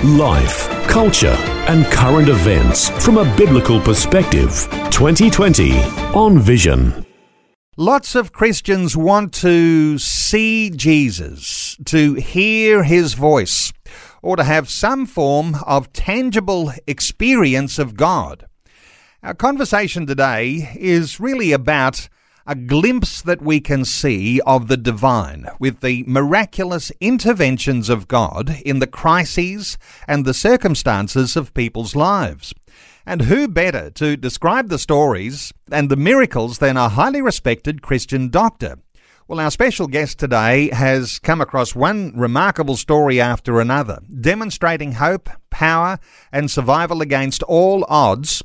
Life, culture, and current events from a biblical perspective. 2020 on Vision. Lots of Christians want to see Jesus, to hear his voice, or to have some form of tangible experience of God. Our conversation today is really about a glimpse that we can see of the divine with the miraculous interventions of God in the crises and the circumstances of people's lives. And who better to describe the stories and the miracles than a highly respected Christian doctor? Well, our special guest today has come across one remarkable story after another, demonstrating hope, power, and survival against all odds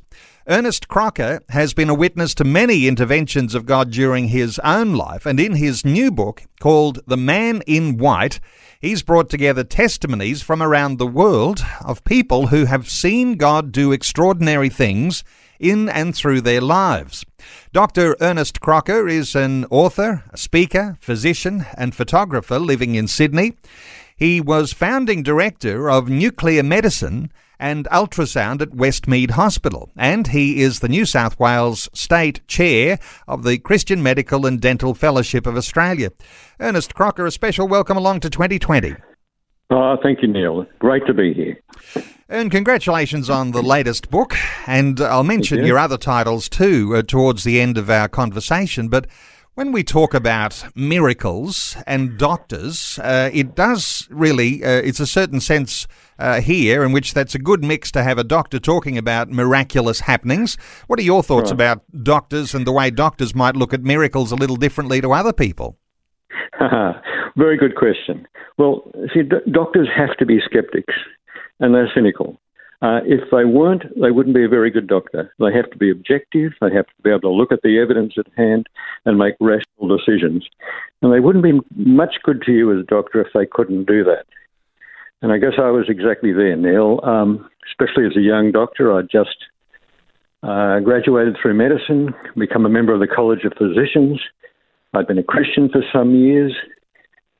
Ernest Crocker has been a witness to many interventions of God during his own life, and in his new book called The Man in White, he's brought together testimonies from around the world of people who have seen God do extraordinary things in and through their lives. Dr. Ernest Crocker is an author, a speaker, physician, and photographer living in Sydney. He was founding director of nuclear medicine and ultrasound at Westmead Hospital, and he is the New South Wales State Chair of the Christian Medical and Dental Fellowship of Australia. Ernest Crocker, a special welcome along to 2020. Oh, thank you, Neil. Great to be here. And congratulations on the latest book. And I'll mention you. your other titles too uh, towards the end of our conversation. But when we talk about miracles and doctors, uh, it does really, uh, it's a certain sense uh, here in which that's a good mix to have a doctor talking about miraculous happenings. What are your thoughts Right. about doctors and the way doctors might look at miracles a little differently to other people? Very good question. Well, see, do- doctors have to be skeptics, and they're cynical. Uh, if they weren't, they wouldn't be a very good doctor. They have to be objective. They have to be able to look at the evidence at hand and make rational decisions. And they wouldn't be much good to you as a doctor if they couldn't do that. And I guess I was exactly there, Neil. Um, especially as a young doctor, I just uh, graduated through medicine, become a member of the College of Physicians. I'd been a Christian for some years.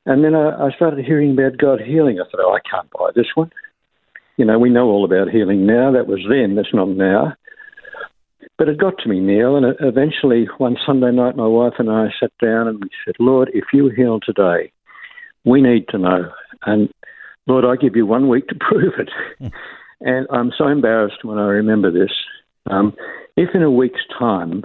And then I, I started hearing about God healing. I thought, oh, I can't buy this one. You know, we know all about healing now. That was then, that's not now. But it got to me, Neil, and eventually one Sunday night, my wife and I sat down and we said, Lord, if you heal today, we need to know. And Lord, I give you one week to prove it. and I'm so embarrassed when I remember this. Um, if in a week's time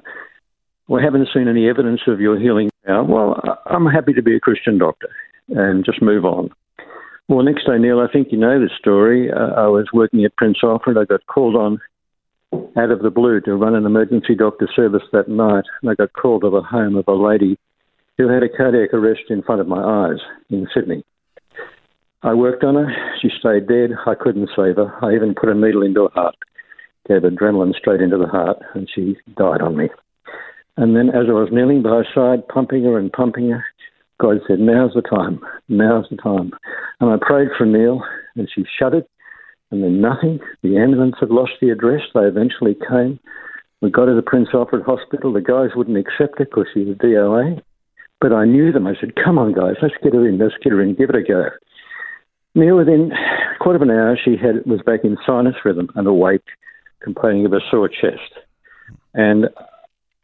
we haven't seen any evidence of your healing now, well, I'm happy to be a Christian doctor and just move on. Well, next day, Neil, I think you know the story. Uh, I was working at Prince Alfred. I got called on out of the blue to run an emergency doctor service that night. And I got called to the home of a lady who had a cardiac arrest in front of my eyes in Sydney. I worked on her. She stayed dead. I couldn't save her. I even put a needle into her heart, gave adrenaline straight into the heart, and she died on me. And then, as I was kneeling by her side, pumping her and pumping her, God said, Now's the time. Now's the time. And I prayed for Neil, and she shuddered, and then nothing. The ambulance had lost the address. They eventually came. We got her to Prince Alfred Hospital. The guys wouldn't accept her because she was DOA. But I knew them. I said, Come on, guys, let's get her in. Let's get her in. Give it a go. Neil, within a quarter of an hour, she had was back in sinus rhythm and awake, complaining of a sore chest. And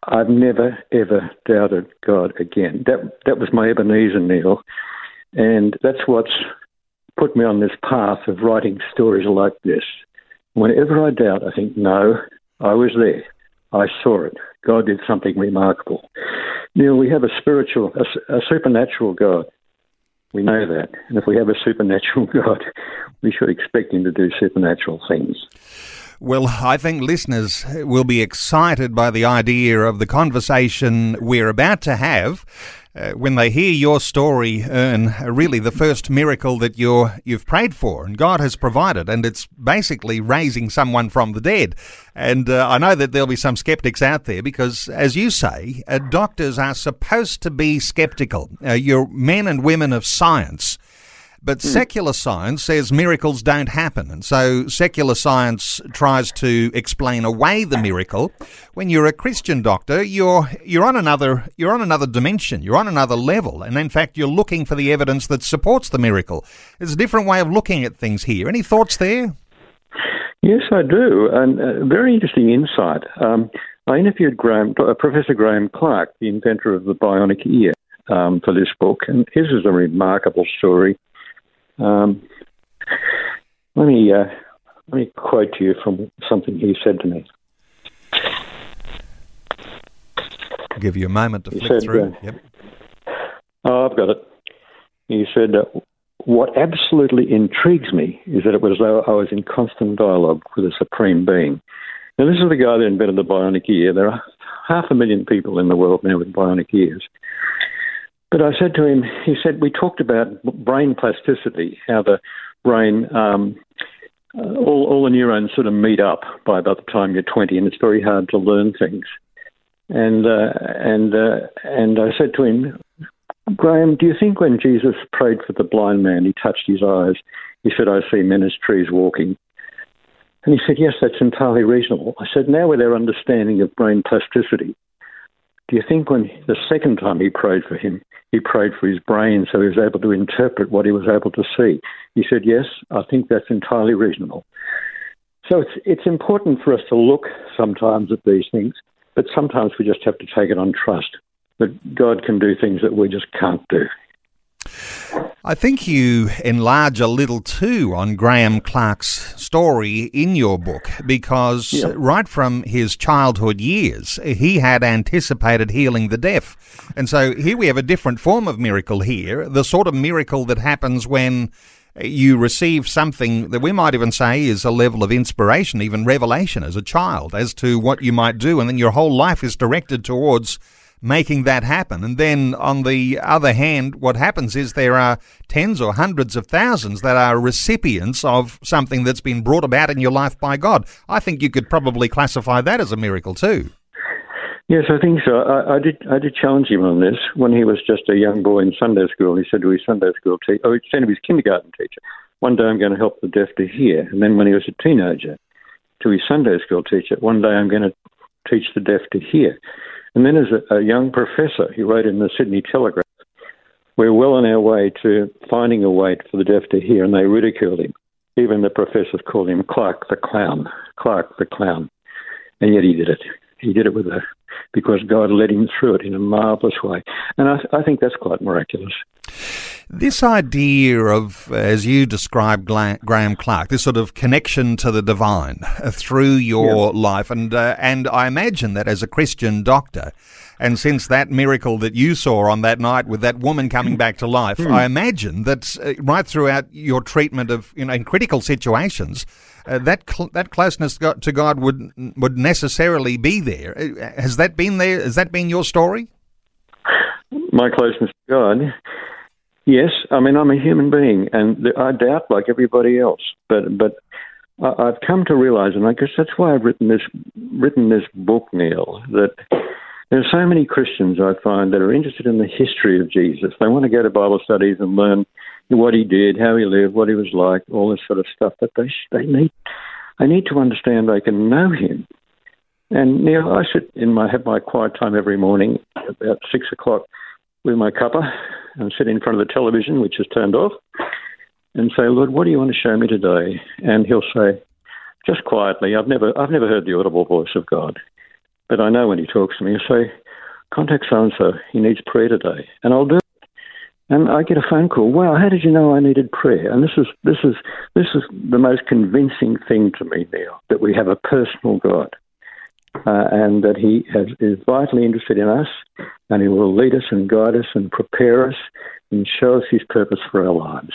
I've never ever doubted God again. That that was my Ebenezer, Neil, and that's what's put me on this path of writing stories like this. Whenever I doubt, I think, no, I was there. I saw it. God did something remarkable. Neil, we have a spiritual, a, a supernatural God. We know that. And if we have a supernatural God, we should expect him to do supernatural things. Well, I think listeners will be excited by the idea of the conversation we're about to have. Uh, when they hear your story, Ern, really the first miracle that you're, you've prayed for and God has provided, and it's basically raising someone from the dead. And uh, I know that there'll be some skeptics out there because, as you say, uh, doctors are supposed to be skeptical. Uh, you're men and women of science. But hmm. secular science says miracles don't happen. And so secular science tries to explain away the miracle. When you're a Christian doctor, you're, you're, on another, you're on another dimension, you're on another level. And in fact, you're looking for the evidence that supports the miracle. There's a different way of looking at things here. Any thoughts there? Yes, I do. And uh, very interesting insight. Um, I interviewed Graeme, uh, Professor Graeme Clark, the inventor of the bionic ear, um, for this book. And his is a remarkable story. Um, let me uh, let me quote to you from something he said to me. I'll give you a moment to he flick said, through. Uh, yep. Oh, I've got it. He said, uh, "What absolutely intrigues me is that it was as though I was in constant dialogue with a supreme being." Now, this is the guy that invented the bionic ear. There are half a million people in the world now with bionic ears. But I said to him, he said, we talked about brain plasticity, how the brain, um, uh, all, all the neurons sort of meet up by about the time you're 20, and it's very hard to learn things. And uh, and uh, and I said to him, Graeme, do you think when Jesus prayed for the blind man, he touched his eyes? He said, I see men as trees walking. And he said, Yes, that's entirely reasonable. I said, Now, with our understanding of brain plasticity, do you think when the second time he prayed for him, he prayed for his brain so he was able to interpret what he was able to see. He said, Yes, I think that's entirely reasonable. So it's, it's important for us to look sometimes at these things, but sometimes we just have to take it on trust that God can do things that we just can't do. I think you enlarge a little too on Graeme Clark's story in your book because yeah. right from his childhood years, he had anticipated healing the deaf. And so here we have a different form of miracle here, the sort of miracle that happens when you receive something that we might even say is a level of inspiration, even revelation as a child as to what you might do. And then your whole life is directed towards making that happen. And then on the other hand, what happens is there are tens or hundreds of thousands that are recipients of something that's been brought about in your life by God. I think you could probably classify that as a miracle too. Yes, I think so. I, I, did. I did challenge him on this when he was just a young boy in Sunday school. He said to his Sunday school teacher, "Oh, he said to his kindergarten teacher, one day I'm going to help the deaf to hear." And then when he was a teenager, to his Sunday school teacher, one day I'm going to teach the deaf to hear. And then, as a, a young professor, he wrote in the Sydney Telegraph, We're well on our way to finding a way for the deaf to hear, and they ridiculed him. Even the professors called him Clark the Clown, Clark the Clown. And yet he did it. He did it with a, because God led him through it in a marvellous way. And I, I think that's quite miraculous. This idea of, as you describe Graeme Clark, this sort of connection to the divine uh, through your yeah. life, and uh, and I imagine that as a Christian doctor, and since that miracle that you saw on that night with that woman coming back to life, mm. I imagine that uh, right throughout your treatment of you know in critical situations, uh, that cl- that closeness to God would would necessarily be there. Uh, has that been there? Has that been your story? My closeness to God Yes, I mean I'm a human being, and I doubt like everybody else. But but I've come to realize, and I guess that's why I've written this written this book, Neil. That there are so many Christians I find that are interested in the history of Jesus. They want to go to Bible studies and learn what he did, how he lived, what he was like, all this sort of stuff. But they they need they need to understand they can know him. And Neil, I sit in my have my quiet time every morning about six o'clock with my cuppa and sit in front of the television, which is turned off, and say, Lord, what do you want to show me today? And he'll say, just quietly, I've never, I've never heard the audible voice of God, but I know when he talks to me, he'll say, contact so and so, he needs prayer today, and I'll do it. And I get a phone call. Wow, how did you know I needed prayer? And this is this is this is the most convincing thing to me, now that we have a personal God uh, and that He has, is vitally interested in us, and He will lead us and guide us and prepare us and show us His purpose for our lives.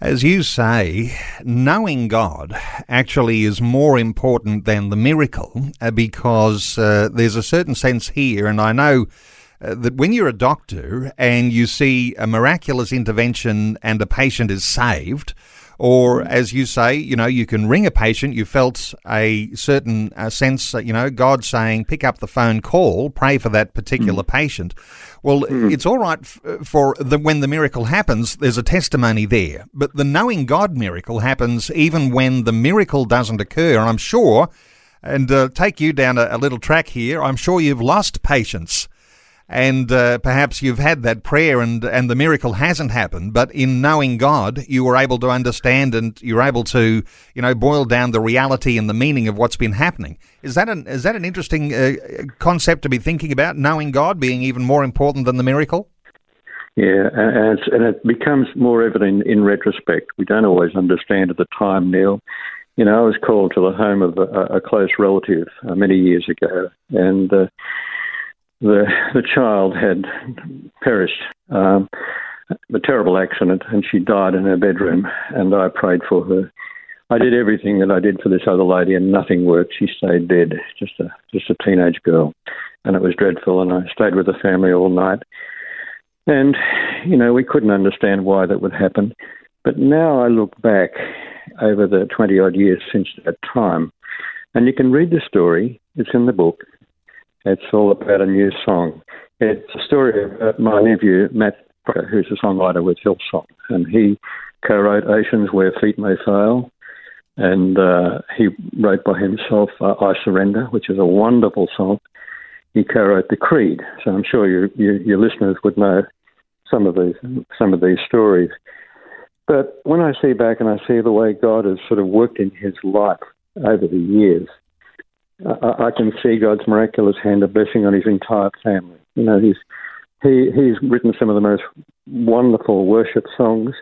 As you say, knowing God actually is more important than the miracle uh, because uh, there's a certain sense here, and I know uh, that when you're a doctor and you see a miraculous intervention and a patient is saved, or as you say, you know, you can ring a patient. You felt a certain uh, sense, you know, God saying, pick up the phone, call, pray for that particular mm. patient. Well, mm. it's all right f- for the, when the miracle happens, there's a testimony there. But the knowing God miracle happens even when the miracle doesn't occur. And I'm sure, and uh, take you down a, a little track here, I'm sure you've lost patients and uh, perhaps you've had that prayer and, and the miracle hasn't happened, but in knowing God, you were able to understand and you're able to, you know, boil down the reality and the meaning of what's been happening. Is that an, is that an interesting uh, concept to be thinking about, knowing God being even more important than the miracle? Yeah, and, and it becomes more evident in retrospect. We don't always understand at the time, Neil. You know, I was called to the home of a, a close relative uh, many years ago, and uh, the the child had perished. Um, a terrible accident, and she died in her bedroom. And I prayed for her. I did everything that I did for this other lady, and nothing worked. She stayed dead, just a just a teenage girl, and it was dreadful. And I stayed with the family all night. And you know, we couldn't understand why that would happen. But now I look back over the 20 odd years since that time, and you can read the story. It's in the book. It's all about a new song. It's a story about my nephew, Matt, who's a songwriter with Hillsong, and he co-wrote Oceans Where Feet May Fail, and uh, he wrote by himself uh, I Surrender, which is a wonderful song. He co-wrote The Creed, so I'm sure you, you, your listeners would know some of these some of these stories. But when I see back and I see the way God has sort of worked in his life over the years, I, I can see God's miraculous hand of blessing on his entire family. You know, he's he he's written some of the most wonderful worship songs.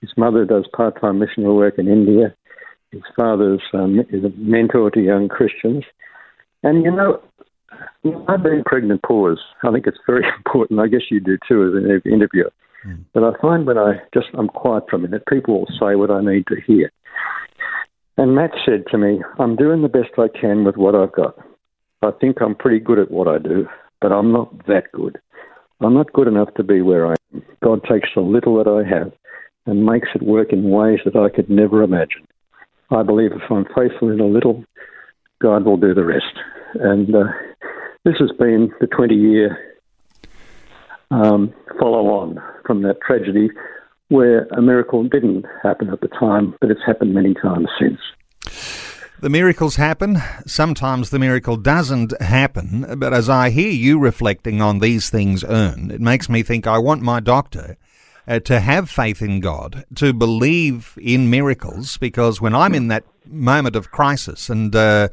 His mother does part-time missionary work in India. His father's um, is a mentor to young Christians. And you know, I've been pregnant pause. I think it's very important. I guess you do too as an interviewer. Mm. But I find when I just I'm quiet for a minute, people will say what I need to hear. And Matt said to me, I'm doing the best I can with what I've got. I think I'm pretty good at what I do, but I'm not that good. I'm not good enough to be where I am. God takes the little that I have and makes it work in ways that I could never imagine. I believe if I'm faithful in a little, God will do the rest. And uh, this has been the 20 year um, follow on from that tragedy where a miracle didn't happen at the time, but it's happened many times since. The miracles happen. Sometimes the miracle doesn't happen. But as I hear you reflecting on these things, Ern, it makes me think I want my doctor uh, to have faith in God, to believe in miracles, because when I'm in that moment of crisis and uh,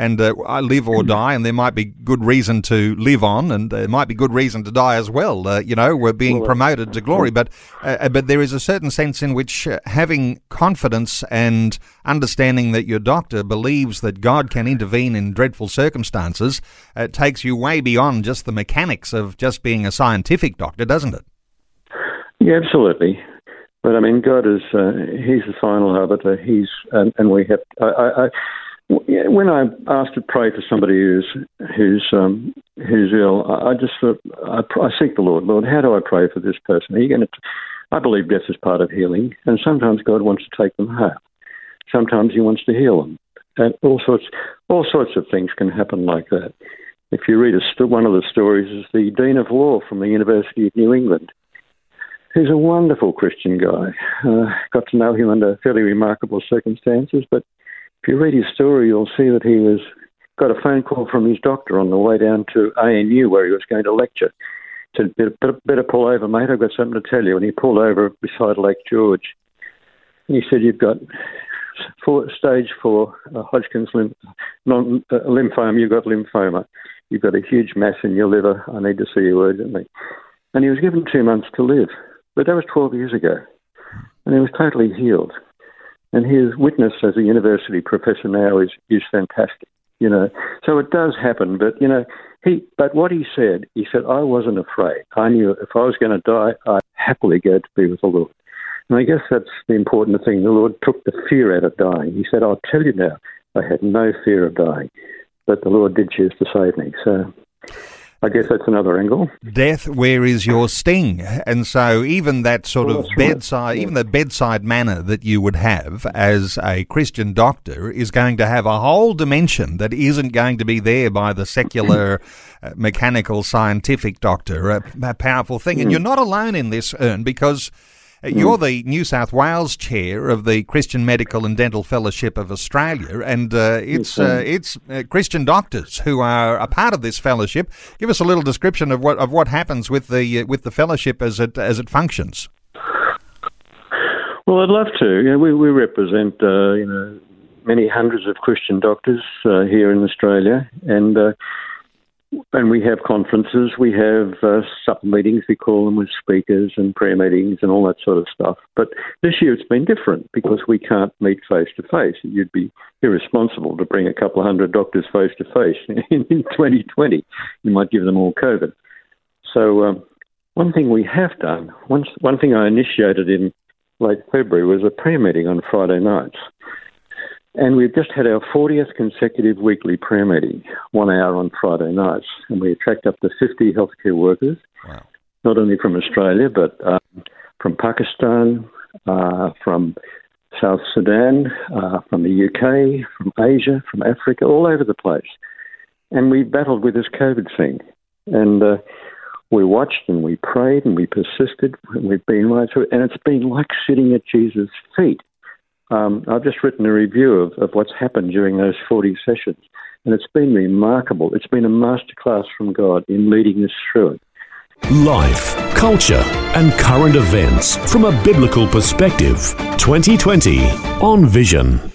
and uh, I live or die, and there might be good reason to live on, and there might be good reason to die as well. Uh, you know, we're being promoted to glory, but uh, uh, but there is a certain sense in which uh, having confidence and understanding that your doctor believes that God can intervene in dreadful circumstances uh, takes you way beyond just the mechanics of just being a scientific doctor, doesn't it? Yeah, absolutely. But I mean, God is, uh, He's the final arbiter. He's, and, and we have, I, I, when I asked to pray for somebody who's who's um, who's ill, I, just thought I, I, seek the Lord. Lord, how do I pray for this person? Are you going to? I believe death is part of healing, and sometimes God wants to take them home. Sometimes He wants to heal them, and all sorts all sorts of things can happen like that. If you read a, one of the stories, is the dean of law from the University of New England. He's a wonderful Christian guy. Uh, got to know him under fairly remarkable circumstances, but if you read his story, you'll see that he was got a phone call from his doctor on the way down to ANU where he was going to lecture. He Said, better, better pull over, mate. I've got something to tell you. And he pulled over beside Lake George. He said, you've got four, stage four uh, Hodgkin's non, uh, lymphoma. You've got lymphoma. You've got a huge mass in your liver. I need to see you urgently. And he was given two months to live. But that was 12 years ago. And he was totally healed. And his witness as a university professor now is, is fantastic, you know. So it does happen, but, you know, he, but what he said, he said, I wasn't afraid. I knew if I was going to die, I'd happily go to be with the Lord. And I guess that's the important thing. The Lord took the fear out of dying. He said, I'll tell you now, I had no fear of dying, but the Lord did choose to save me. So I guess that's another angle. Death, where is your sting? And so, even that sort Well, of that's right. bedside, even the bedside manner that you would have as a Christian doctor is going to have a whole dimension that isn't going to be there by the secular, uh, mechanical, scientific doctor. A, a powerful thing. Hmm. And you're not alone in this, Ern, because. Uh, You're the New South Wales chair of the Christian Medical and Dental Fellowship of Australia, and uh, it's uh, it's uh, Christian doctors who are a part of this fellowship. Give us a little description of what of what happens with the uh, with the fellowship as it as it functions. Well, I'd love to. You know, we, we represent, uh, you know, many hundreds of Christian doctors uh, here in Australia, and uh, and we have conferences, we have uh, supper meetings, we call them, with speakers and prayer meetings and all that sort of stuff. But this year it's been different because we can't meet face to face. You'd be irresponsible to bring a couple of hundred doctors face to face in 2020. You might give them all COVID. So um, one thing we have done, one, one thing I initiated in late February was a prayer meeting on Friday nights. And we've just had our 40th consecutive weekly prayer meeting, one hour on Friday nights. And we attract up to 50 healthcare workers, Wow. not only from Australia, but um, from Pakistan, uh, from South Sudan, uh, from the UK, from Asia, from Africa, all over the place. And we battled with this COVID thing. And uh, we watched and we prayed and we persisted and we've been right through it. And it's been like sitting at Jesus' feet. Um, I've just written a review of, of what's happened during those 40 sessions. And it's been remarkable. It's been a masterclass from God in leading us through it. Life, culture, and current events from a biblical perspective. 2020 on Vision.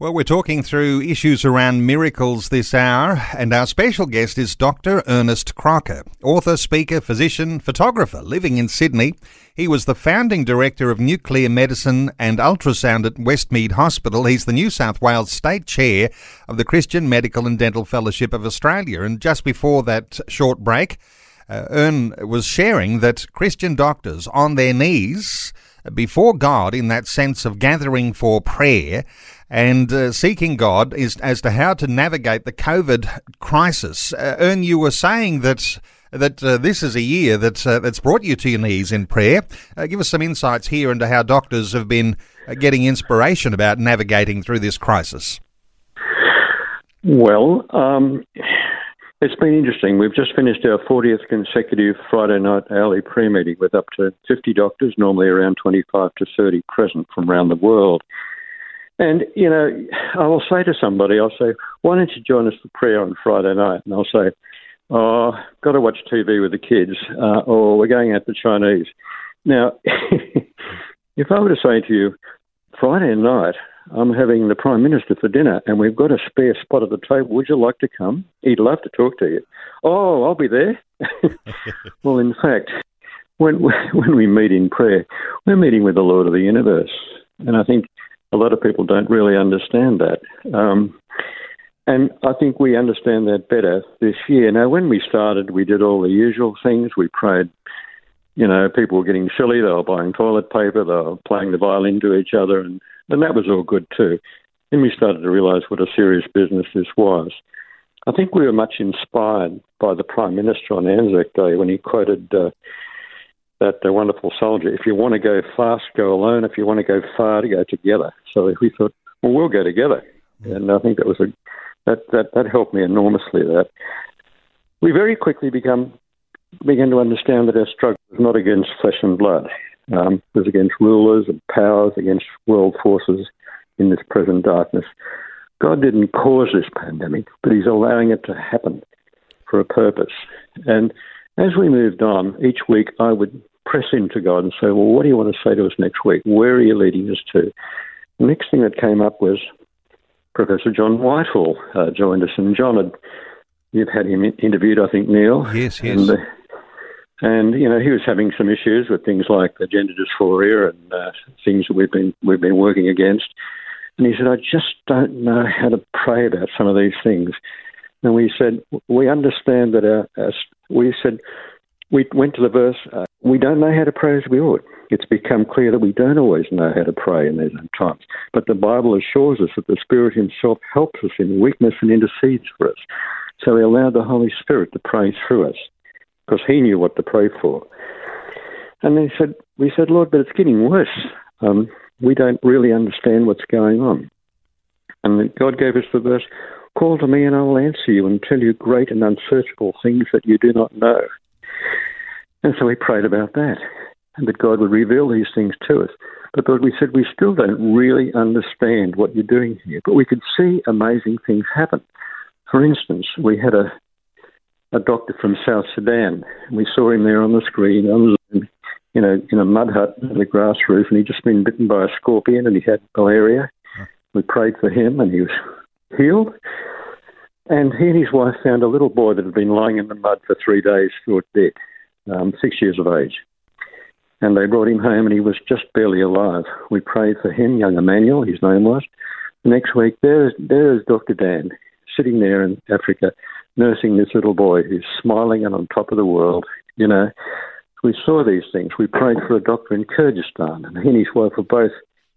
Well, we're talking through issues around miracles this hour, and our special guest is Dr. Ernest Crocker, author, speaker, physician, photographer living in Sydney. He was the founding director of nuclear medicine and ultrasound at Westmead Hospital. He's the New South Wales state chair of the Christian Medical and Dental Fellowship of Australia. And just before that short break, uh, Ern was sharing that Christian doctors on their knees before God in that sense of gathering for prayer and uh, seeking God is as to how to navigate the COVID crisis. Uh, Ern, you were saying that that uh, this is a year that uh, that's brought you to your knees in prayer. Uh, give us some insights here into how doctors have been uh, getting inspiration about navigating through this crisis. Well, um, it's been interesting. We've just finished our 40th consecutive Friday night hourly prayer meeting with up to 50 doctors, normally around 25 to 30 present from around the world. And, you know, I will say to somebody, I'll say, why don't you join us for prayer on Friday night? And I'll say, oh, got to watch TV with the kids, uh, or we're going out to Chinese. Now, if I were to say to you, Friday night, I'm having the Prime Minister for dinner and we've got a spare spot at the table. Would you like to come? He'd love to talk to you. Oh, I'll be there. well, in fact, when, when we meet in prayer, we're meeting with the Lord of the universe. And I think a lot of people don't really understand that. Um, and I think we understand that better this year. Now, when we started, we did all the usual things. We prayed, you know, people were getting silly. They were buying toilet paper. They were playing the violin to each other. And, and that was all good too. Then we started to realize what a serious business this was. I think we were much inspired by the Prime Minister on Anzac Day when he quoted uh, that uh, wonderful soldier if you want to go fast, go alone. If you want to go far, to go together. So we thought, well, we'll go together. And I think that was a that, that, that helped me enormously. That we very quickly become began to understand that our struggle was not against flesh and blood. Um, it was against rulers and powers, against world forces in this present darkness. God didn't cause this pandemic, but He's allowing it to happen for a purpose. And as we moved on, each week I would press into God and say, Well, what do you want to say to us next week? Where are you leading us to? The next thing that came up was Professor John Whitehall uh, joined us, and John had you've had him interviewed, I think, Neil. Yes, yes. And, uh, and you know he was having some issues with things like the gender dysphoria and uh, things that we've been we've been working against. And he said, I just don't know how to pray about some of these things. And we said, we understand that our, our we said, we went to the verse, uh, we don't know how to pray as we ought. It's become clear that we don't always know how to pray in these times. But the Bible assures us that the Spirit Himself helps us in weakness and intercedes for us. So we allowed the Holy Spirit to pray through us because He knew what to pray for. And they said, we said, Lord, but it's getting worse. Um, we don't really understand what's going on. And God gave us the verse, Call to me and I will answer you and tell you great and unsearchable things that you do not know. And so we prayed about that, and that God would reveal these things to us. But we said, we still don't really understand what you're doing here, but we could see amazing things happen. For instance, we had a, a doctor from South Sudan. We saw him there on the screen, on Zoom, you know, in a mud hut with a grass roof, and he'd just been bitten by a scorpion and he had malaria. We prayed for him, and he was healed. And he and his wife found a little boy that had been lying in the mud for three days, thought dead um, six years of age. And they brought him home, and he was just barely alive. We prayed for him, young Emmanuel, his name was. The next week, there is, there is Dr. Dan sitting there in Africa, nursing this little boy who's smiling and on top of the world. You know, we saw these things. We prayed for a doctor in Kyrgyzstan, and he and his wife were both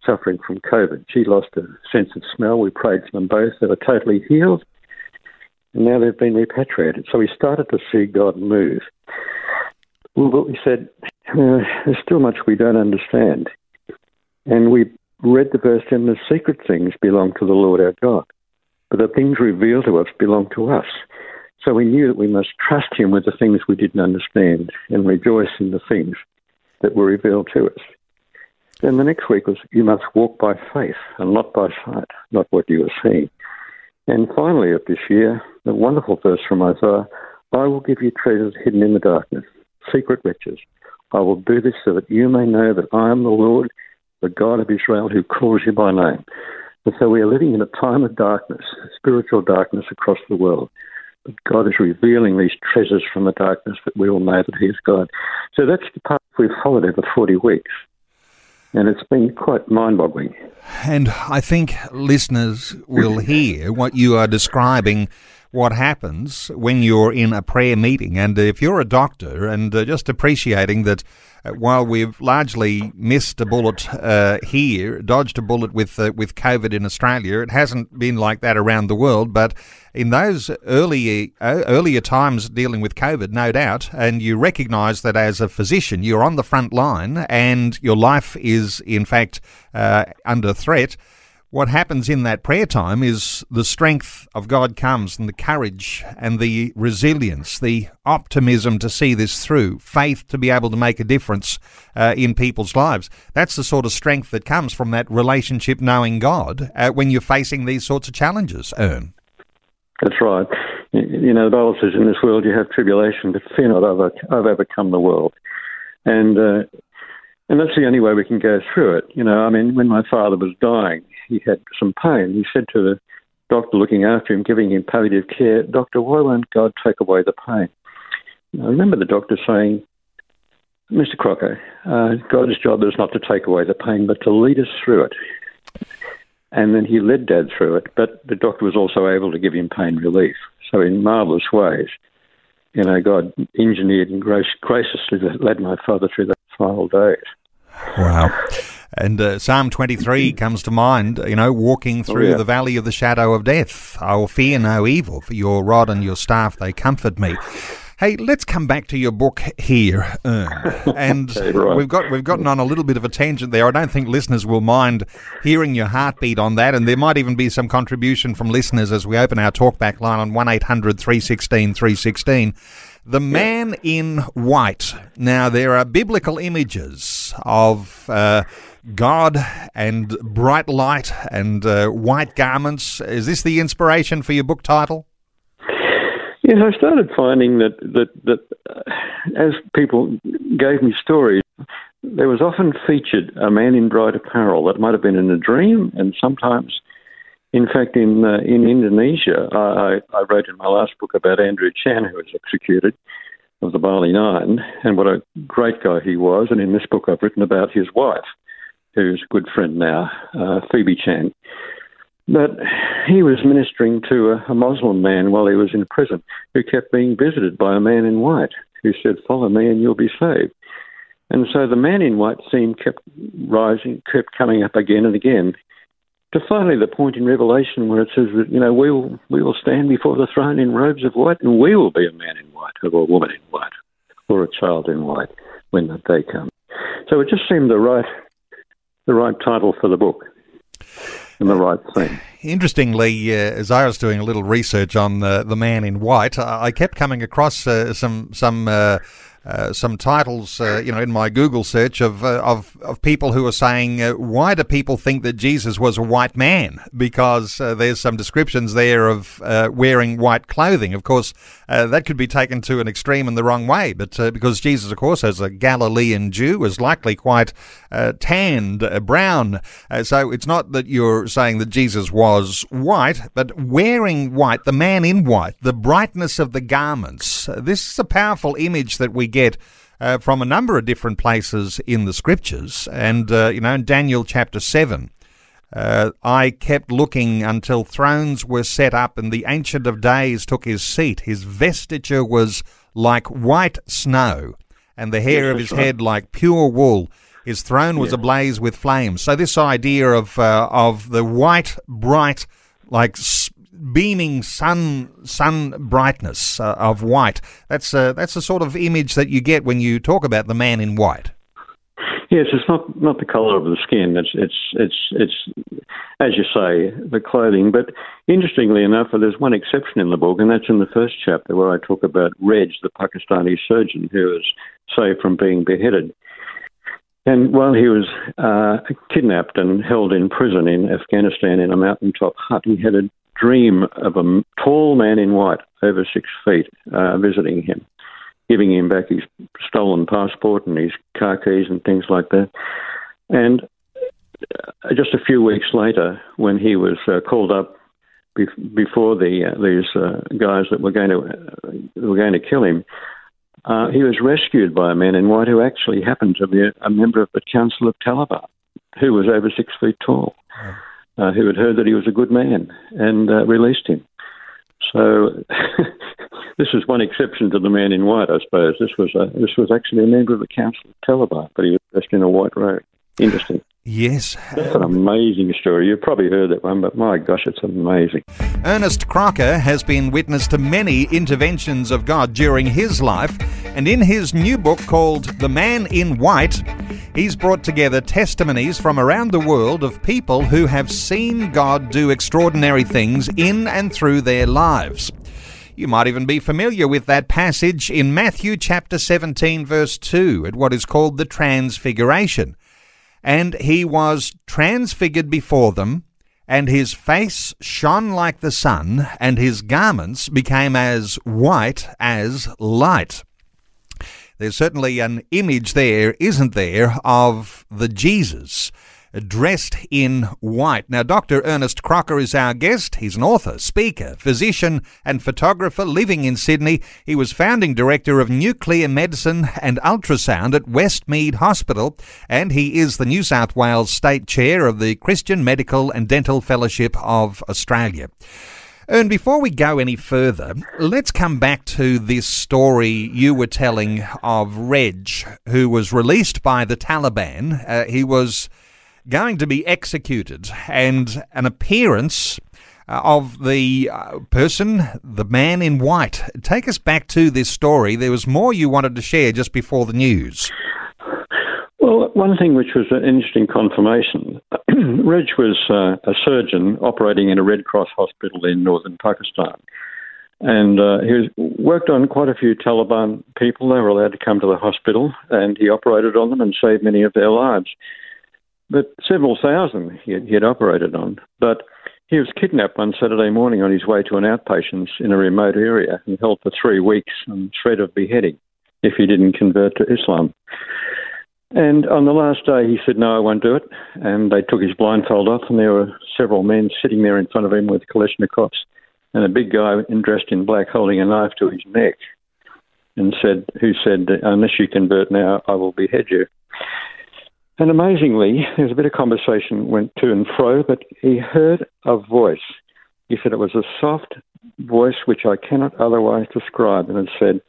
suffering from COVID. She lost a sense of smell. We prayed for them both. They were totally healed, and now they've been repatriated. So we started to see God move. Well, but we said, uh, there's still much we don't understand. And we read the verse, and the secret things belong to the Lord our God. But the things revealed to us belong to us. So we knew that we must trust Him with the things we didn't understand and rejoice in the things that were revealed to us. Then the next week was, you must walk by faith and not by sight, not what you are seeing. And finally, of this year, the wonderful verse from Isaiah I will give you treasures hidden in the darkness, secret riches. I will do this so that you may know that I am the Lord, the God of Israel, who calls you by name. And so we are living in a time of darkness, spiritual darkness across the world. But God is revealing these treasures from the darkness that we all know that He is God. So that's the path we've followed over 40 weeks. And it's been quite mind boggling. And I think listeners will hear what you are describing what happens when you're in a prayer meeting. And if you're a doctor and uh, just appreciating that uh, while we've largely missed a bullet uh, here, dodged a bullet with uh, with COVID in Australia, it hasn't been like that around the world. But in those early uh, earlier times dealing with COVID, no doubt, and you recognise that as a physician, you're on the front line and your life is in fact uh, under threat what happens in that prayer time is the strength of God comes and the courage and the resilience, the optimism to see this through, faith to be able to make a difference uh, in people's lives. That's the sort of strength that comes from that relationship knowing God uh, when you're facing these sorts of challenges, Ern. That's right. You know, the Bible says in this world you have tribulation, but fear not, I've overcome the world. And uh, and that's the only way we can go through it. You know, I mean, when my father was dying, he had some pain. He said to the doctor looking after him, giving him palliative care, Doctor, why won't God take away the pain? I remember the doctor saying, Mr. Crocker, uh, God's job is not to take away the pain, but to lead us through it. And then he led Dad through it, but the doctor was also able to give him pain relief. So, in marvellous ways, you know, God engineered and grace, graciously led my father through those final days. Wow. And uh, Psalm 23 comes to mind, you know, walking oh, through oh, yeah. the valley of the shadow of death. I will fear no evil, for your rod and your staff, they comfort me. Hey, let's come back to your book here, and okay, right. we've got we've gotten on a little bit of a tangent there. I don't think listeners will mind hearing your heartbeat on that, and there might even be some contribution from listeners as we open our talkback line on one 316 316 The Man in White. Now, there are biblical images of uh, God and bright light and uh, white garments. Is this the inspiration for your book title? Yes, I started finding that that that uh, as people gave me stories, there was often featured a man in bright apparel that might have been in a dream, and sometimes, in fact, in uh, in Indonesia, I, I wrote in my last book about Andrew Chan, who was executed of the Bali Nine, and what a great guy he was. And in this book, I've written about his wife, who's a good friend now, uh, Phoebe Chan. But he was ministering to a, a Muslim man while he was in prison who kept being visited by a man in white. who said, Follow me and you'll be saved. And so the man in white theme kept rising, kept coming up again and again, to finally the point in Revelation where it says that, you know, we will, we will stand before the throne in robes of white and we will be a man in white or a woman in white or a child in white when that day comes. So it just seemed the right, the right title for the book and the right thing. Interestingly, uh, as I was doing a little research on uh, the man in white, I kept coming across uh, some some uh, uh, some titles, uh, you know, in my Google search of uh, of of people who are saying, uh, "Why do people think that Jesus was a white man?" Because uh, there's some descriptions there of wearing white clothing. Of course, that could be taken to an extreme in the wrong way, but because Jesus, of course, as a Galilean Jew, was likely quite tanned, brown. so it's not that you're saying that Jesus was white, but wearing white, the man in white, the brightness of the garments. this is a powerful image that we get uh, from a number of different places in the scriptures. And, uh, you know, in Daniel chapter 7, uh, I kept looking until thrones were set up and the Ancient of Days took his seat. His vestiture was like white snow, and the hair yes, of his right. head like pure wool. His throne was yeah. ablaze with flames. So this idea of uh, of the white, bright, like beaming sun sun brightness uh, of white. That's a, that's the sort of image that you get when you talk about the man in white. Yes, it's not not the colour of the skin. It's it's it's it's as you say the clothing. But interestingly enough, there's one exception in the book, and that's in the first chapter where I talk about Reg, the Pakistani surgeon who was saved from being beheaded. And while he was uh, kidnapped and held in prison in Afghanistan in a mountaintop hut, he had a dream of a tall man in white, over six feet, uh, visiting him, giving him back his stolen passport and his car keys and things like that. And uh, just a few weeks later, when he was uh, called up before the uh, these uh, guys that were going to uh, were going to kill him, he was rescued by a man in white who actually happened to be a, a member of the Council of Taliban, who was over six feet tall uh, who had heard that he was a good man and uh, released him. So this is one exception to the man in white, I suppose. This was a, this was actually a member of the Council of Taliban, but he was dressed in a white robe. Interesting. Yes. That's an amazing story. You've probably heard that one, but my gosh, it's amazing. Ernest Crocker has been witness to many interventions of God during his life, and in his new book called The Man in White, he's brought together testimonies from around the world of people who have seen God do extraordinary things in and through their lives. You might even be familiar with that passage in Matthew chapter 17, verse 2, at what is called the Transfiguration and he was transfigured before them, and his face shone like the sun, and his garments became as white as light. There's certainly an image there, isn't there, of the Jesus dressed in white. Now, Dr. Ernest Crocker is our guest. He's an author, speaker, physician, and photographer living in Sydney. He was founding director of nuclear medicine and ultrasound at Westmead Hospital, and he is the New South Wales State Chair of the Christian Medical and Dental Fellowship of Australia. And before we go any further, let's come back to this story you were telling of Reg, who was released by the Taliban. Uh, he was going to be executed, and an appearance uh, of the uh, person, the man in white. Take us back to this story. There was more you wanted to share just before the news. Well, one thing which was an interesting confirmation Reg was uh, a surgeon operating in a Red Cross hospital in northern Pakistan. And uh, he worked on quite a few Taliban people. They were allowed to come to the hospital, and he operated on them and saved many of their lives but several thousand he had, he had operated on. But he was kidnapped one Saturday morning on his way to an outpatients in a remote area and held for three weeks on threat of beheading if he didn't convert to Islam. And on the last day, he said, No, I won't do it. And they took his blindfold off, and there were several men sitting there in front of him with Kalashnikovs, and a big guy dressed in black holding a knife to his neck, and said, Who said, Unless you convert now, I will behead you. And amazingly, there was a bit of conversation went to and fro, but he heard a voice. He said it was a soft voice which I cannot otherwise describe, and it said,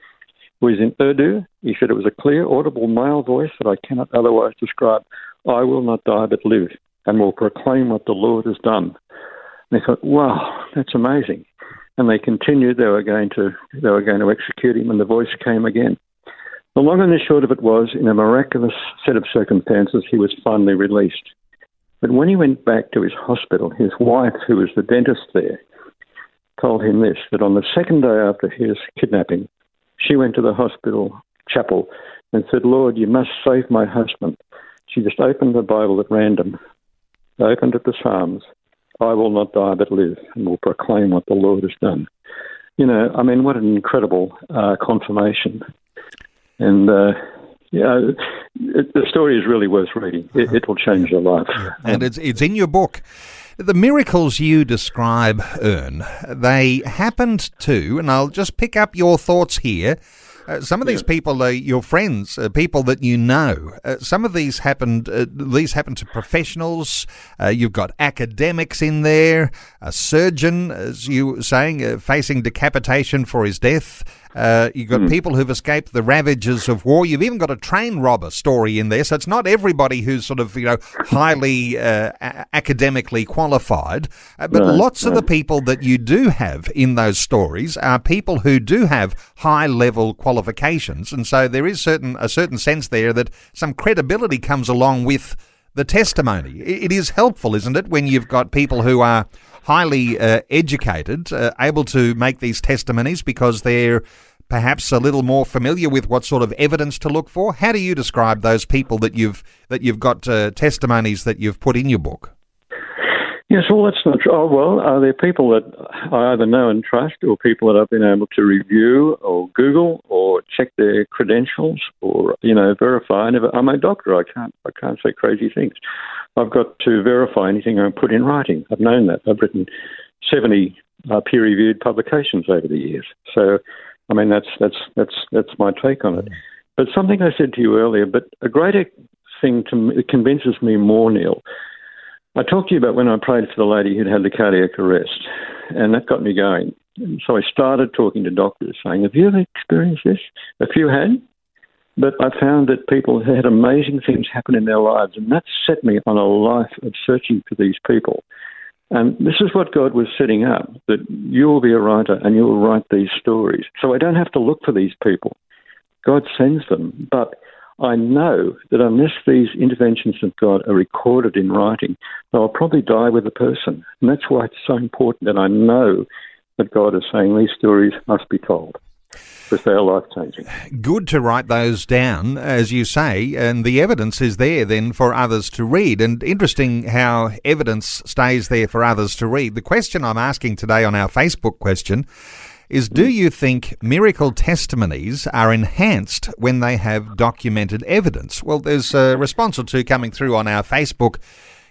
was in Urdu. He said it was a clear, audible male voice that I cannot otherwise describe. I will not die but live, and will proclaim what the Lord has done. And they thought, wow, that's amazing. And they continued. They were going to they were going to execute him, and the voice came again. The long and the short of it was, in a miraculous set of circumstances, he was finally released. But when he went back to his hospital, his wife, who was the dentist there, told him this that on the second day after his kidnapping, she went to the hospital chapel and said, Lord, you must save my husband. She just opened the Bible at random, opened at the Psalms. I will not die but live and will proclaim what the Lord has done. You know, I mean, what an incredible uh, confirmation. And, uh, yeah, it, the story is really worth reading. It, it will change your life. And it's, it's in your book. The miracles you describe, Ern, they happened to, and I'll just pick up your thoughts here. Uh, some of these people are your friends, uh, people that you know. Uh, some of these happened. Uh, these happened to professionals. Uh, you've got academics in there, a surgeon, as you were saying, uh, facing decapitation for his death. Uh, you've got mm. people who've escaped the ravages of war. You've even got a train robber story in there. So it's not everybody who's sort of, you know, highly uh, a- academically qualified. Uh, but right, lots right. of the people that you do have in those stories are people who do have high level qualifications. And so there is certain a certain sense there that some credibility comes along with the testimony. It is helpful, isn't it, when you've got people who are highly uh, educated, uh, able to make these testimonies because they're perhaps a little more familiar with what sort of evidence to look for. How do you describe those people that you've that you've got uh, testimonies that you've put in your book? Yes, well, that's not true. Oh, well, are there people that I either know and trust, or people that I've been able to review, or Google, or check their credentials, or you know, verify? Never, I'm a doctor. I can't. I can't say crazy things. I've got to verify anything I put in writing. I've known that. I've written 70 uh, peer-reviewed publications over the years. So, I mean, that's that's that's that's my take on it. But something I said to you earlier, but a greater thing to convinces me more, Neil. I talked to you about when I prayed for the lady who'd had the cardiac arrest, and that got me going. So I started talking to doctors, saying, "Have you ever experienced this? A few had." But I found that people had amazing things happen in their lives, and that set me on a life of searching for these people. And this is what God was setting up that you will be a writer and you will write these stories. So I don't have to look for these people. God sends them. But I know that unless these interventions of God are recorded in writing, I'll probably die with a person. And that's why it's so important that I know that God is saying these stories must be told because they are life changing. Good to write those down, as you say, and the evidence is there then for others to read. And interesting how evidence stays there for others to read. The question I'm asking today on our Facebook question is Do you think miracle testimonies are enhanced when they have documented evidence? Well, there's a response or two coming through on our Facebook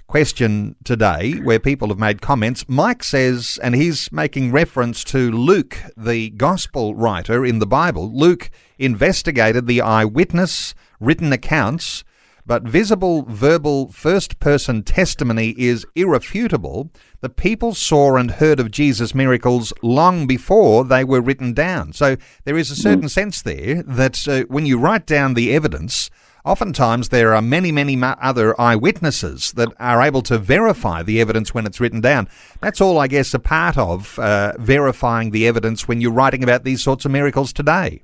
question today where people have made comments. Mike says, and he's making reference to Luke, the gospel writer in the Bible. Luke investigated the eyewitness written accounts, but visible verbal first person testimony is irrefutable. The people saw and heard of Jesus' miracles long before they were written down. So there is a certain mm. sense there that uh, when you write down the evidence, Oftentimes, there are many, many other eyewitnesses that are able to verify the evidence when it's written down. That's all, I guess, a part of uh, verifying the evidence when you're writing about these sorts of miracles today.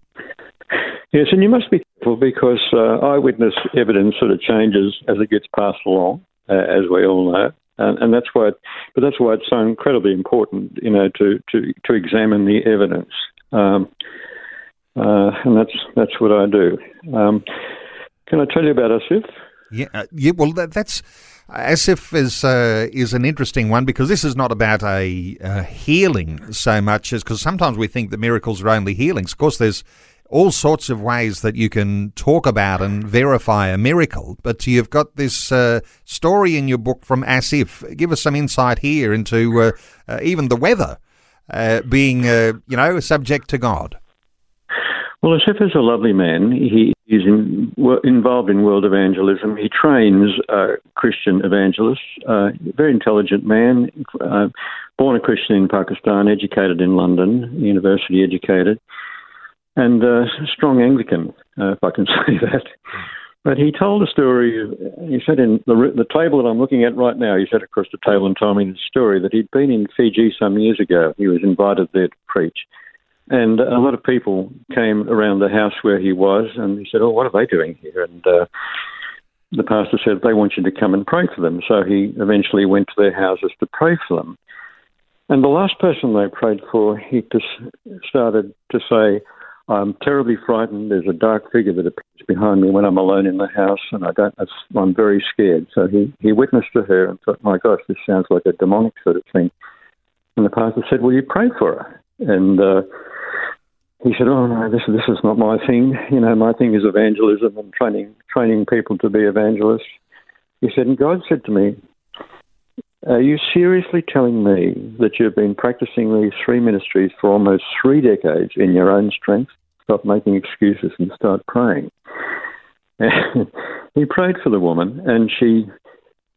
Yes, and you must be careful because uh, eyewitness evidence sort of changes as it gets passed along, uh, as we all know. And, and, that's why, it, but that's why it's so incredibly important, you know, to to, to examine the evidence, um, uh, and that's that's what I do. Um, can I tell you about Asif? Yeah, uh, yeah. Well, that, that's Asif is uh, is an interesting one because this is not about a, a healing so much as because sometimes we think that miracles are only healings. Of course, there's all sorts of ways that you can talk about and verify a miracle. But you've got this uh, story in your book from Asif. Give us some insight here into uh, uh, even the weather uh, being, uh, you know, subject to God. Well, Asif is a lovely man. He is in, involved in world evangelism. He trains Christian evangelists. Very intelligent man, uh, born a Christian in Pakistan, educated in London, university educated. And uh, strong Anglican, uh, if I can say that. But he told a story. He said in the, the table that I'm looking at right now, he sat across the table and told me the story that he'd been in Fiji some years ago. He was invited there to preach. And a lot of people came around the house where he was, and he said, Oh, what are they doing here? And uh, the pastor said, They want you to come and pray for them. So he eventually went to their houses to pray for them. And the last person they prayed for, he just started to say, I'm terribly frightened. There's a dark figure that appears behind me when I'm alone in the house, and I don't. I'm very scared. So he he witnessed to her and thought, "My gosh, this sounds like a demonic sort of thing." And the pastor said, "Will you pray for her?" And uh, he said, "Oh no, this this is not my thing. You know, my thing is evangelism and training training people to be evangelists." He said, and God said to me, are you seriously telling me that you've been practicing these three ministries for almost three decades in your own strength? Stop making excuses and start praying. he prayed for the woman, and she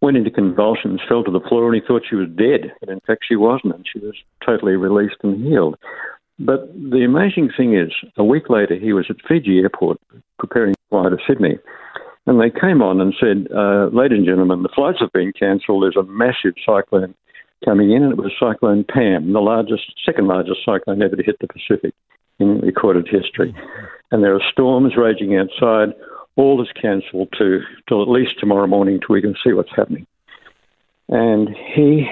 went into convulsions, fell to the floor, and he thought she was dead. But in fact, she wasn't, and she was totally released and healed. But the amazing thing is, a week later, he was at Fiji Airport preparing to fly to Sydney. And they came on and said, uh, ladies and gentlemen, the flights have been cancelled. There's a massive cyclone coming in, and it was Cyclone Pam, the largest, second largest cyclone ever to hit the Pacific in recorded history. And there are storms raging outside. All is cancelled to till at least tomorrow morning till we can see what's happening. And he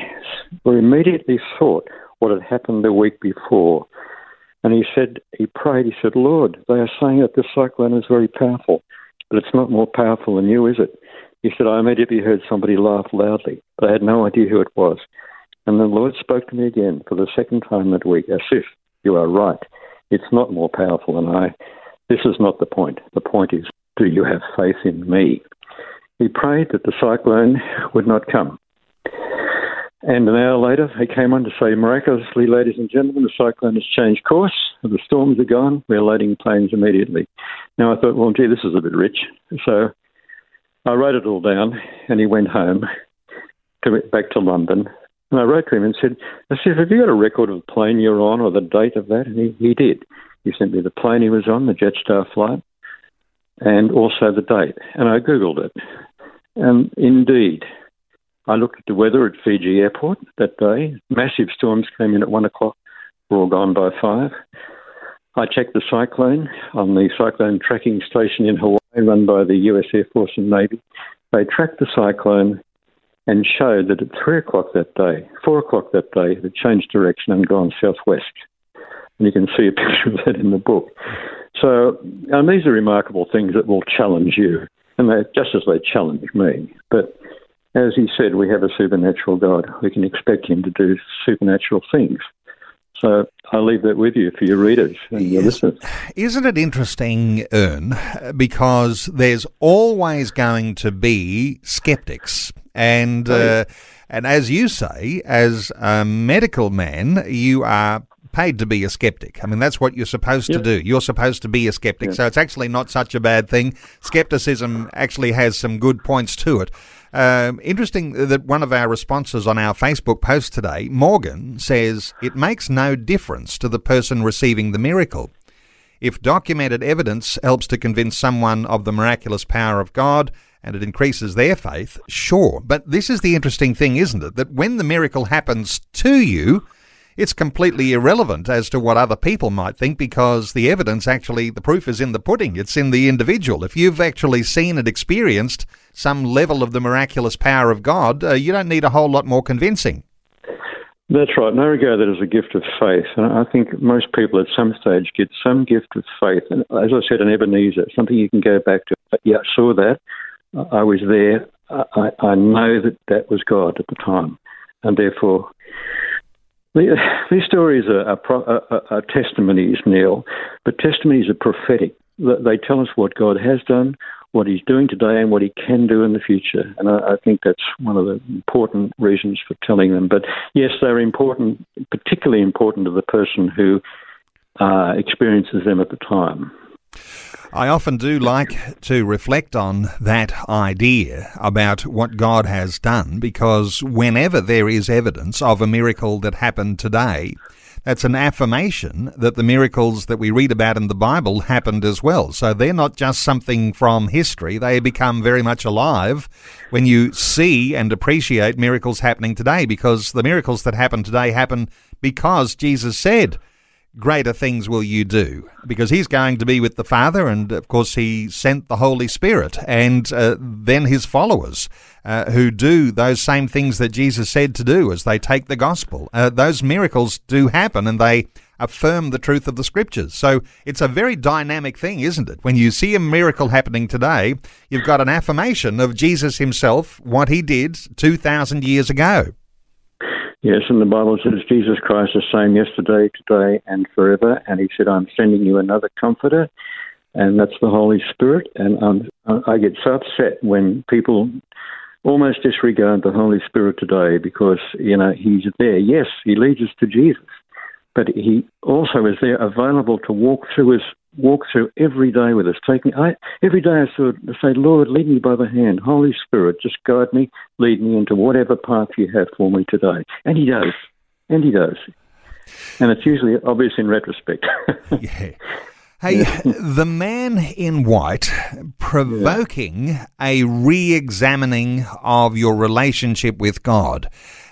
immediately thought what had happened the week before. And he said, he prayed, he said, Lord, they are saying that this cyclone is very powerful but it's not more powerful than you, is it? He said, I immediately heard somebody laugh loudly, but I had no idea who it was. And the Lord spoke to me again for the second time that week, as if you are right. It's not more powerful than I. This is not the point. The point is, do you have faith in me? He prayed that the cyclone would not come. And an hour later, he came on to say, miraculously, ladies and gentlemen, the cyclone has changed course. The storms are gone. We're loading planes immediately. Now, I thought, well, gee, this is a bit rich. So I wrote it all down, and he went home to, back to London. And I wrote to him and said, I said, have you got a record of the plane you're on or the date of that? And he, he did. He sent me the plane he was on, the Jetstar flight, and also the date. And I Googled it. And indeed, I looked at the weather at Fiji Airport that day. Massive storms came in at one o'clock. We're all gone by five. I checked the cyclone on the cyclone tracking station in Hawaii run by the US Air Force and Navy. They tracked the cyclone and showed that at three o'clock that day, four o'clock that day, it had changed direction and gone southwest. And you can see a picture of that in the book. So, and these are remarkable things that will challenge you, and they, just as they challenge me. But as he said, we have a supernatural God. We can expect him to do supernatural things. So I'll leave that with you for your readers and your yes. listeners. Isn't it interesting, Ern, because there's always going to be skeptics. And, uh, and as you say, as a medical man, you are paid to be a skeptic. I mean, that's what you're supposed yep. to do. You're supposed to be a skeptic. Yep. So it's actually not such a bad thing. Skepticism actually has some good points to it. Um, interesting that one of our responses on our Facebook post today, Morgan, says it makes no difference to the person receiving the miracle. If documented evidence helps to convince someone of the miraculous power of God and it increases their faith, sure. But this is the interesting thing, isn't it? That when the miracle happens to you, it's completely irrelevant as to what other people might think because the evidence actually, the proof is in the pudding. It's in the individual. If you've actually seen and experienced some level of the miraculous power of God, uh, you don't need a whole lot more convincing. That's right. And I regard that as a gift of faith. And I think most people at some stage get some gift of faith. And as I said in Ebenezer, something you can go back to. Yeah, I saw that. I was there. I, I know that that was God at the time. And therefore, these stories are, are, are, are, testimonies, Neil, but testimonies are prophetic. They tell us what God has done, what He's doing today, and what He can do in the future. And I, I think that's one of the important reasons for telling them. But yes, they're important, particularly important to the person who uh, experiences them at the time. I often do like to reflect on that idea about what God has done because whenever there is evidence of a miracle that happened today, that's an affirmation that the miracles that we read about in the Bible happened as well. So they're not just something from history, they become very much alive when you see and appreciate miracles happening today because the miracles that happen today happen because Jesus said, greater things will you do because he's going to be with the Father, and of course, he sent the Holy Spirit, and uh, then his followers uh, who do those same things that Jesus said to do as they take the gospel. Uh, those miracles do happen, and they affirm the truth of the scriptures. So it's a very dynamic thing, isn't it? When you see a miracle happening today, you've got an affirmation of Jesus himself, what he did 2,000 years ago. Yes, and the Bible says Jesus Christ is the same yesterday, today, and forever. And he said, I'm sending you another comforter, and that's the Holy Spirit. And um, I get so upset when people almost disregard the Holy Spirit today because, you know, he's there. Yes, he leads us to Jesus, but he also is there available to walk through his walk through every day with us. Take me I, every day. I sort of say, Lord, lead me by the hand. Holy Spirit, just guide me, lead me into whatever path you have for me today. And He does, and He does. And it's usually obvious in retrospect. yeah. Hey, the man in white provoking yeah. a re examining of your relationship with God.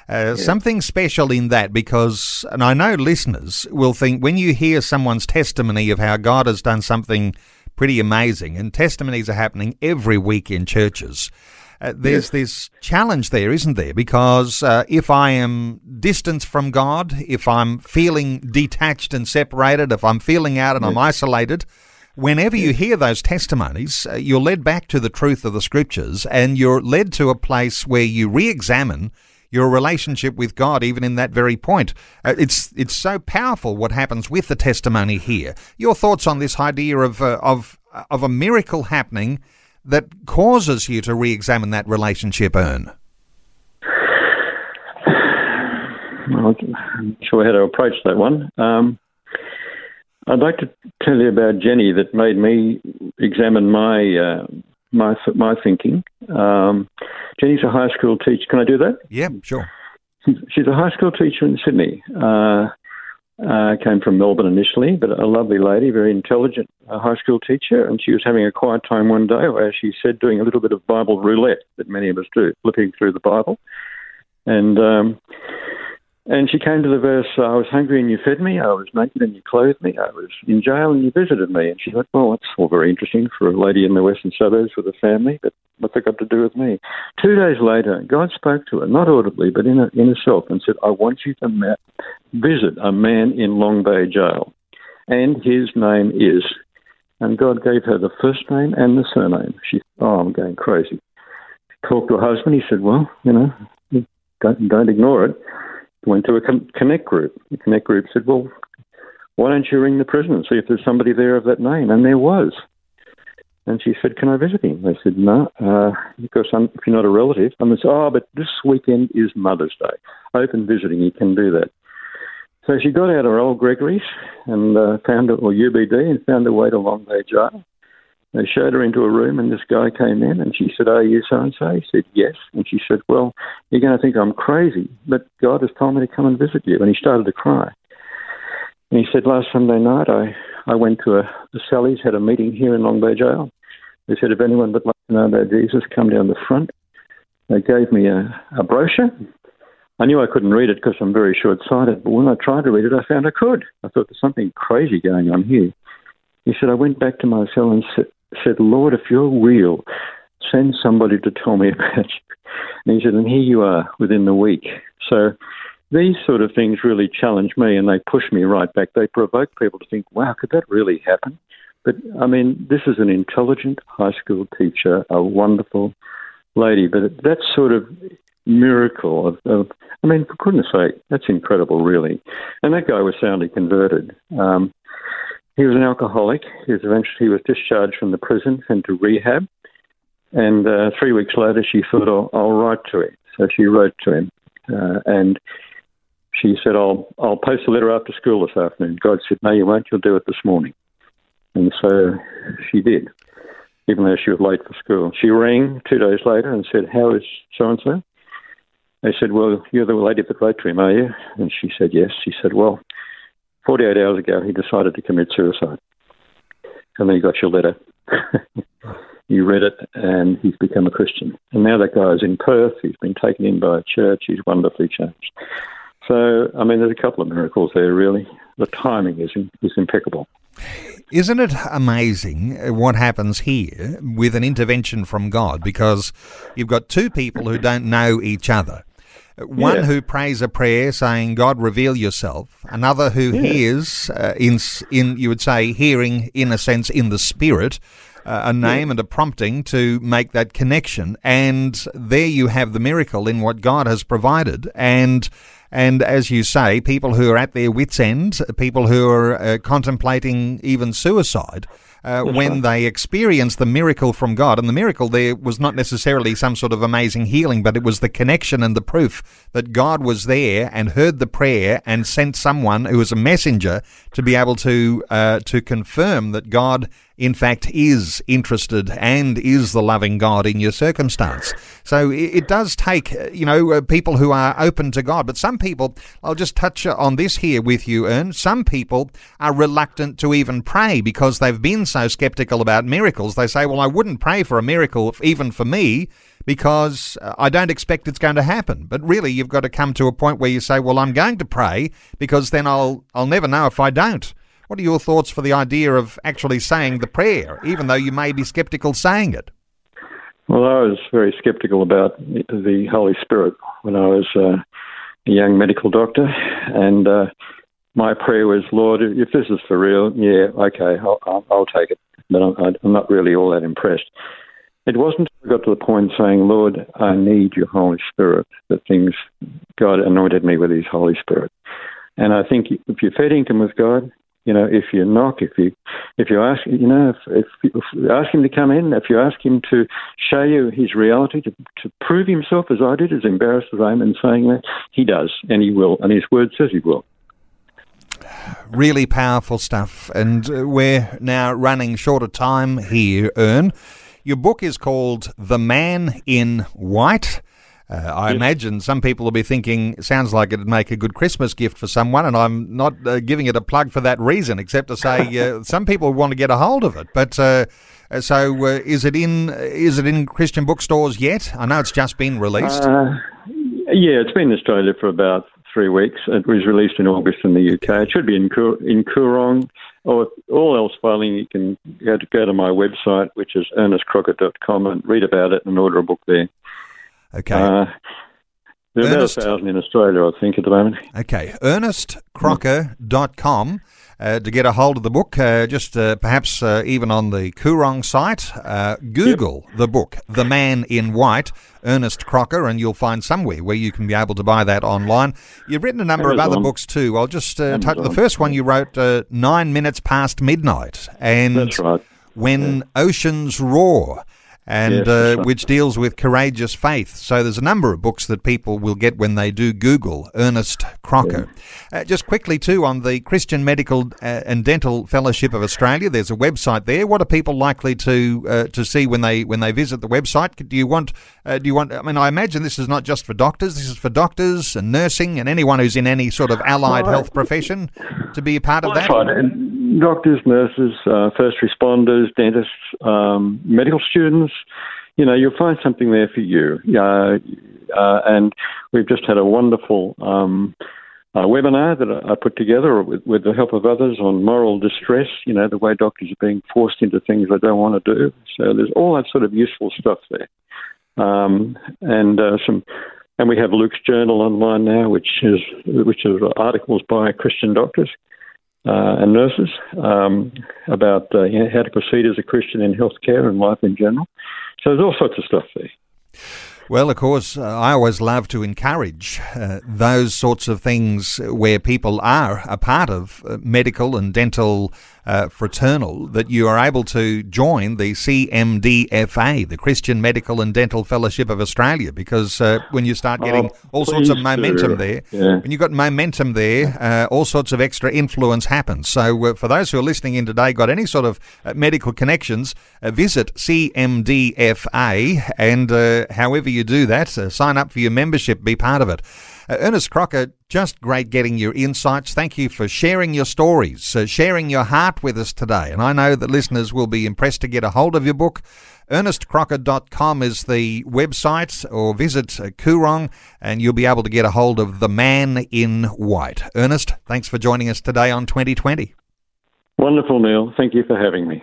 Uh, yeah. Something special in that because, and I know listeners will think when you hear someone's testimony of how God has done something pretty amazing, and testimonies are happening every week in churches. Uh, there's this challenge there, isn't there? Because uh, if I am distanced from God, if I'm feeling detached and separated, if I'm feeling out and. I'm isolated, whenever you hear those testimonies, uh, you're led back to the truth of the scriptures and you're led to a place where you re examine your relationship with God, even in that very point. Uh, it's it's so powerful what happens with the testimony here. Your thoughts on this idea of uh, of of a miracle happening that causes you to re-examine that relationship, Ern? Well, I'm not sure how to approach that one. Um, I'd like to tell you about Jenny that made me examine my uh, my my thinking. Um, Jenny's a high school teacher. Can I do that? Yeah, sure. She's a high school teacher in Sydney. Uh, uh, came from Melbourne initially, but a lovely lady, very intelligent uh, high school teacher, and she was having a quiet time one day, where she said, doing a little bit of Bible roulette that many of us do, flipping through the Bible, and um, and she came to the verse, I was hungry and you fed me, I was naked and you clothed me, I was in jail and you visited me. And she thought, well, that's all very interesting for a lady in the western suburbs with a family, but what's it got to do with me? Two days later, God spoke to her, not audibly, but in, a, in herself, and said, I want you to ma- visit a man in Long Bay Jail. And his name is. And God gave her the first name and the surname. She, oh, I'm going crazy. She talked to her husband. He said, well, you know, don't, don't ignore it went to a Connect group. The Connect group said, well, why don't you ring the prison and see if there's somebody there of that name? And there was. And she said, can I visit him? They said, no, uh, because I'm, if you're not a relative. And they said, oh, but this weekend is Mother's Day. Open visiting, you can do that. So she got out her old Gregory's and uh, found it, or UBD, and found her way to Long Bay Jail. They showed her into a room, and this guy came in, and she said, "Are you so and so?" He said, "Yes." And she said, "Well, you're going to think I'm crazy, but God has told me to come and visit you." And he started to cry. And he said, "Last Sunday night, I I went to a, the Sally's, had a meeting here in Long Bay Jail. They said, if anyone would like to know about Jesus, come down the front." They gave me a, a brochure. I knew I couldn't read it because I'm very short-sighted, but when I tried to read it, I found I could. I thought there's something crazy going on here. He said, I went back to my cell and said, Lord, if you're real, send somebody to tell me about you. And he said, and here you are within the week. So these sort of things really challenge me and they push me right back. They provoke people to think, wow, could that really happen? But I mean, this is an intelligent high school teacher, a wonderful lady, but that sort of miracle of, of I mean, for goodness sake, that's incredible, really. And that guy was soundly converted. Um, he was an alcoholic. He was eventually he was discharged from the prison and to rehab. And uh, three weeks later, she thought, I'll, I'll, write to him. So she wrote to him, uh, and she said, "I'll I'll post a letter after school this afternoon." God said, "No, you won't. You'll do it this morning." And so she did, even though she was late for school. She rang two days later and said, "How is so and so?" They said, "Well, you're the lady that wrote to him, are you?" And she said, "Yes." She said, "Well." 48 hours ago, he decided to commit suicide. And then he got your letter. you read it, and he's become a Christian. And now that guy is in Perth. He's been taken in by a church. He's wonderfully changed. So, I mean, there's a couple of miracles there, really. The timing is, is impeccable. Isn't it amazing what happens here with an intervention from God? Because you've got two people who don't know each other. One yeah. who prays a prayer saying, God, reveal yourself. Another who yeah. hears, uh, in, in, you would say, hearing in a sense in the spirit, uh, a name yeah. and a prompting to make that connection. And there you have the miracle in what God has provided. And and as you say, people who are at their wits' end, people who are uh, contemplating even suicide, uh, when right. they experienced the miracle from God. And the miracle there was not necessarily some sort of amazing healing, but it was the connection and the proof that God was there and heard the prayer and sent someone who was a messenger to be able to uh, to confirm that God in fact, is interested and is the loving God in your circumstance. So it, does take, uh, you know, uh, people who are open to God. But some people, I'll just touch on this here with you, Ern. Some people are reluctant to even pray because they've been so skeptical about miracles. They say, well, I wouldn't pray for a miracle, even for me, because uh, I don't expect it's going to happen. But really, you've got to come to a point where you say, well, I'm going to pray because then I'll, I'll never know if I don't. What are your thoughts for the idea of actually saying the prayer, even though you may be skeptical saying it? Well, I was very skeptical about the Holy Spirit when I was uh, a young medical doctor, and uh, my prayer was, Lord, if this is for real, yeah, okay, I'll, I'll take it. But I'm, not really all that impressed. It wasn't until I got to the point saying, Lord, I need your Holy Spirit, that things, God anointed me with His Holy Spirit. And I think if you're fed income with God, you know, if you knock, if you if you ask, you know, if, if, if ask him to come in, if you ask him to show you his reality, to, to prove himself as I did, as embarrassed as I am in saying that, he does, and he will, and his word says he will. Really powerful stuff, and uh, we're now running short of time here, Ern. Your book is called The Man in White. Uh, I yes. imagine some people will be thinking, sounds like it'd make a good Christmas gift for someone, and I'm not uh, giving it a plug for that reason, except to say uh, some people want to get a hold of it. But uh, uh, so, uh, is it in is it in Christian bookstores yet? I know it's just been released. yeah, it's been in Australia for about three weeks. It was released in August in the UK. It should be in in Koorong. Or all else failing, you can go to, go to my website, which is ernestcrocker.com, and read about it and order a book there. Okay. Uh, there's Ernest, about a thousand in Australia, I think, at the moment. Okay. ErnestCrocker.com. Uh, to get a hold of the book, uh, just uh, perhaps uh, even on the Koorong site, uh, Google yep. the book, The Man in White, Ernest Crocker, and you'll find somewhere where you can be able to buy that online. You've written a number Amazon. of other books too. I'll just uh, touch the first one you wrote, Nine Minutes Past Midnight. And That's right. When yeah. Oceans Roar and yes, uh, right. which deals with courageous faith. So there's a number of books that people will get when they do Google Ernest Crocker. Yeah. Uh, just quickly too on the Christian Medical uh, and Dental Fellowship of Australia. There's a website there. What are people likely to uh, to see when they when they visit the website? Do you want uh, do you want? I mean, I imagine this is not just for doctors. This is for doctors and nursing and anyone who's in any sort of allied health profession to be a part of that. Doctors, nurses, uh, first responders, dentists, um, medical students. You know, you'll find something there for you. Uh, uh, and we've just had a wonderful um, uh, webinar that I put together with, with, the help of others on moral distress. You know, the way doctors are being forced into things they don't want to do. So there's all that sort of useful stuff there, um, and uh, some. And we have Luke's journal online now, which is which is articles by Christian doctors uh, and nurses um, about uh, how to proceed as a Christian in healthcare and life in general. So there's all sorts of stuff there. Well, of course, uh, I always love to encourage uh, those sorts of things where people are a part of uh, medical and dental uh, fraternal that you are able to join the CMDFA, the Christian Medical and Dental Fellowship of Australia, because uh, when you start getting oh, all sorts of momentum there, yeah. when you've got momentum there, uh, all sorts of extra influence happens. So uh, for those who are listening in today, got any sort of uh, medical connections, uh, visit CMDFA, and however you do that, sign up for your membership, be part of it. Uh, Ernest Crocker, just great getting your insights. Thank you for sharing your stories, uh, sharing your heart with us today. And I know that listeners will be impressed to get a hold of your book. ErnestCrocker.com is the website, or visit uh, Koorong and you'll be able to get a hold of The Man in White. Ernest, thanks for joining us today on 2020. Wonderful, Neil. Thank you for having me.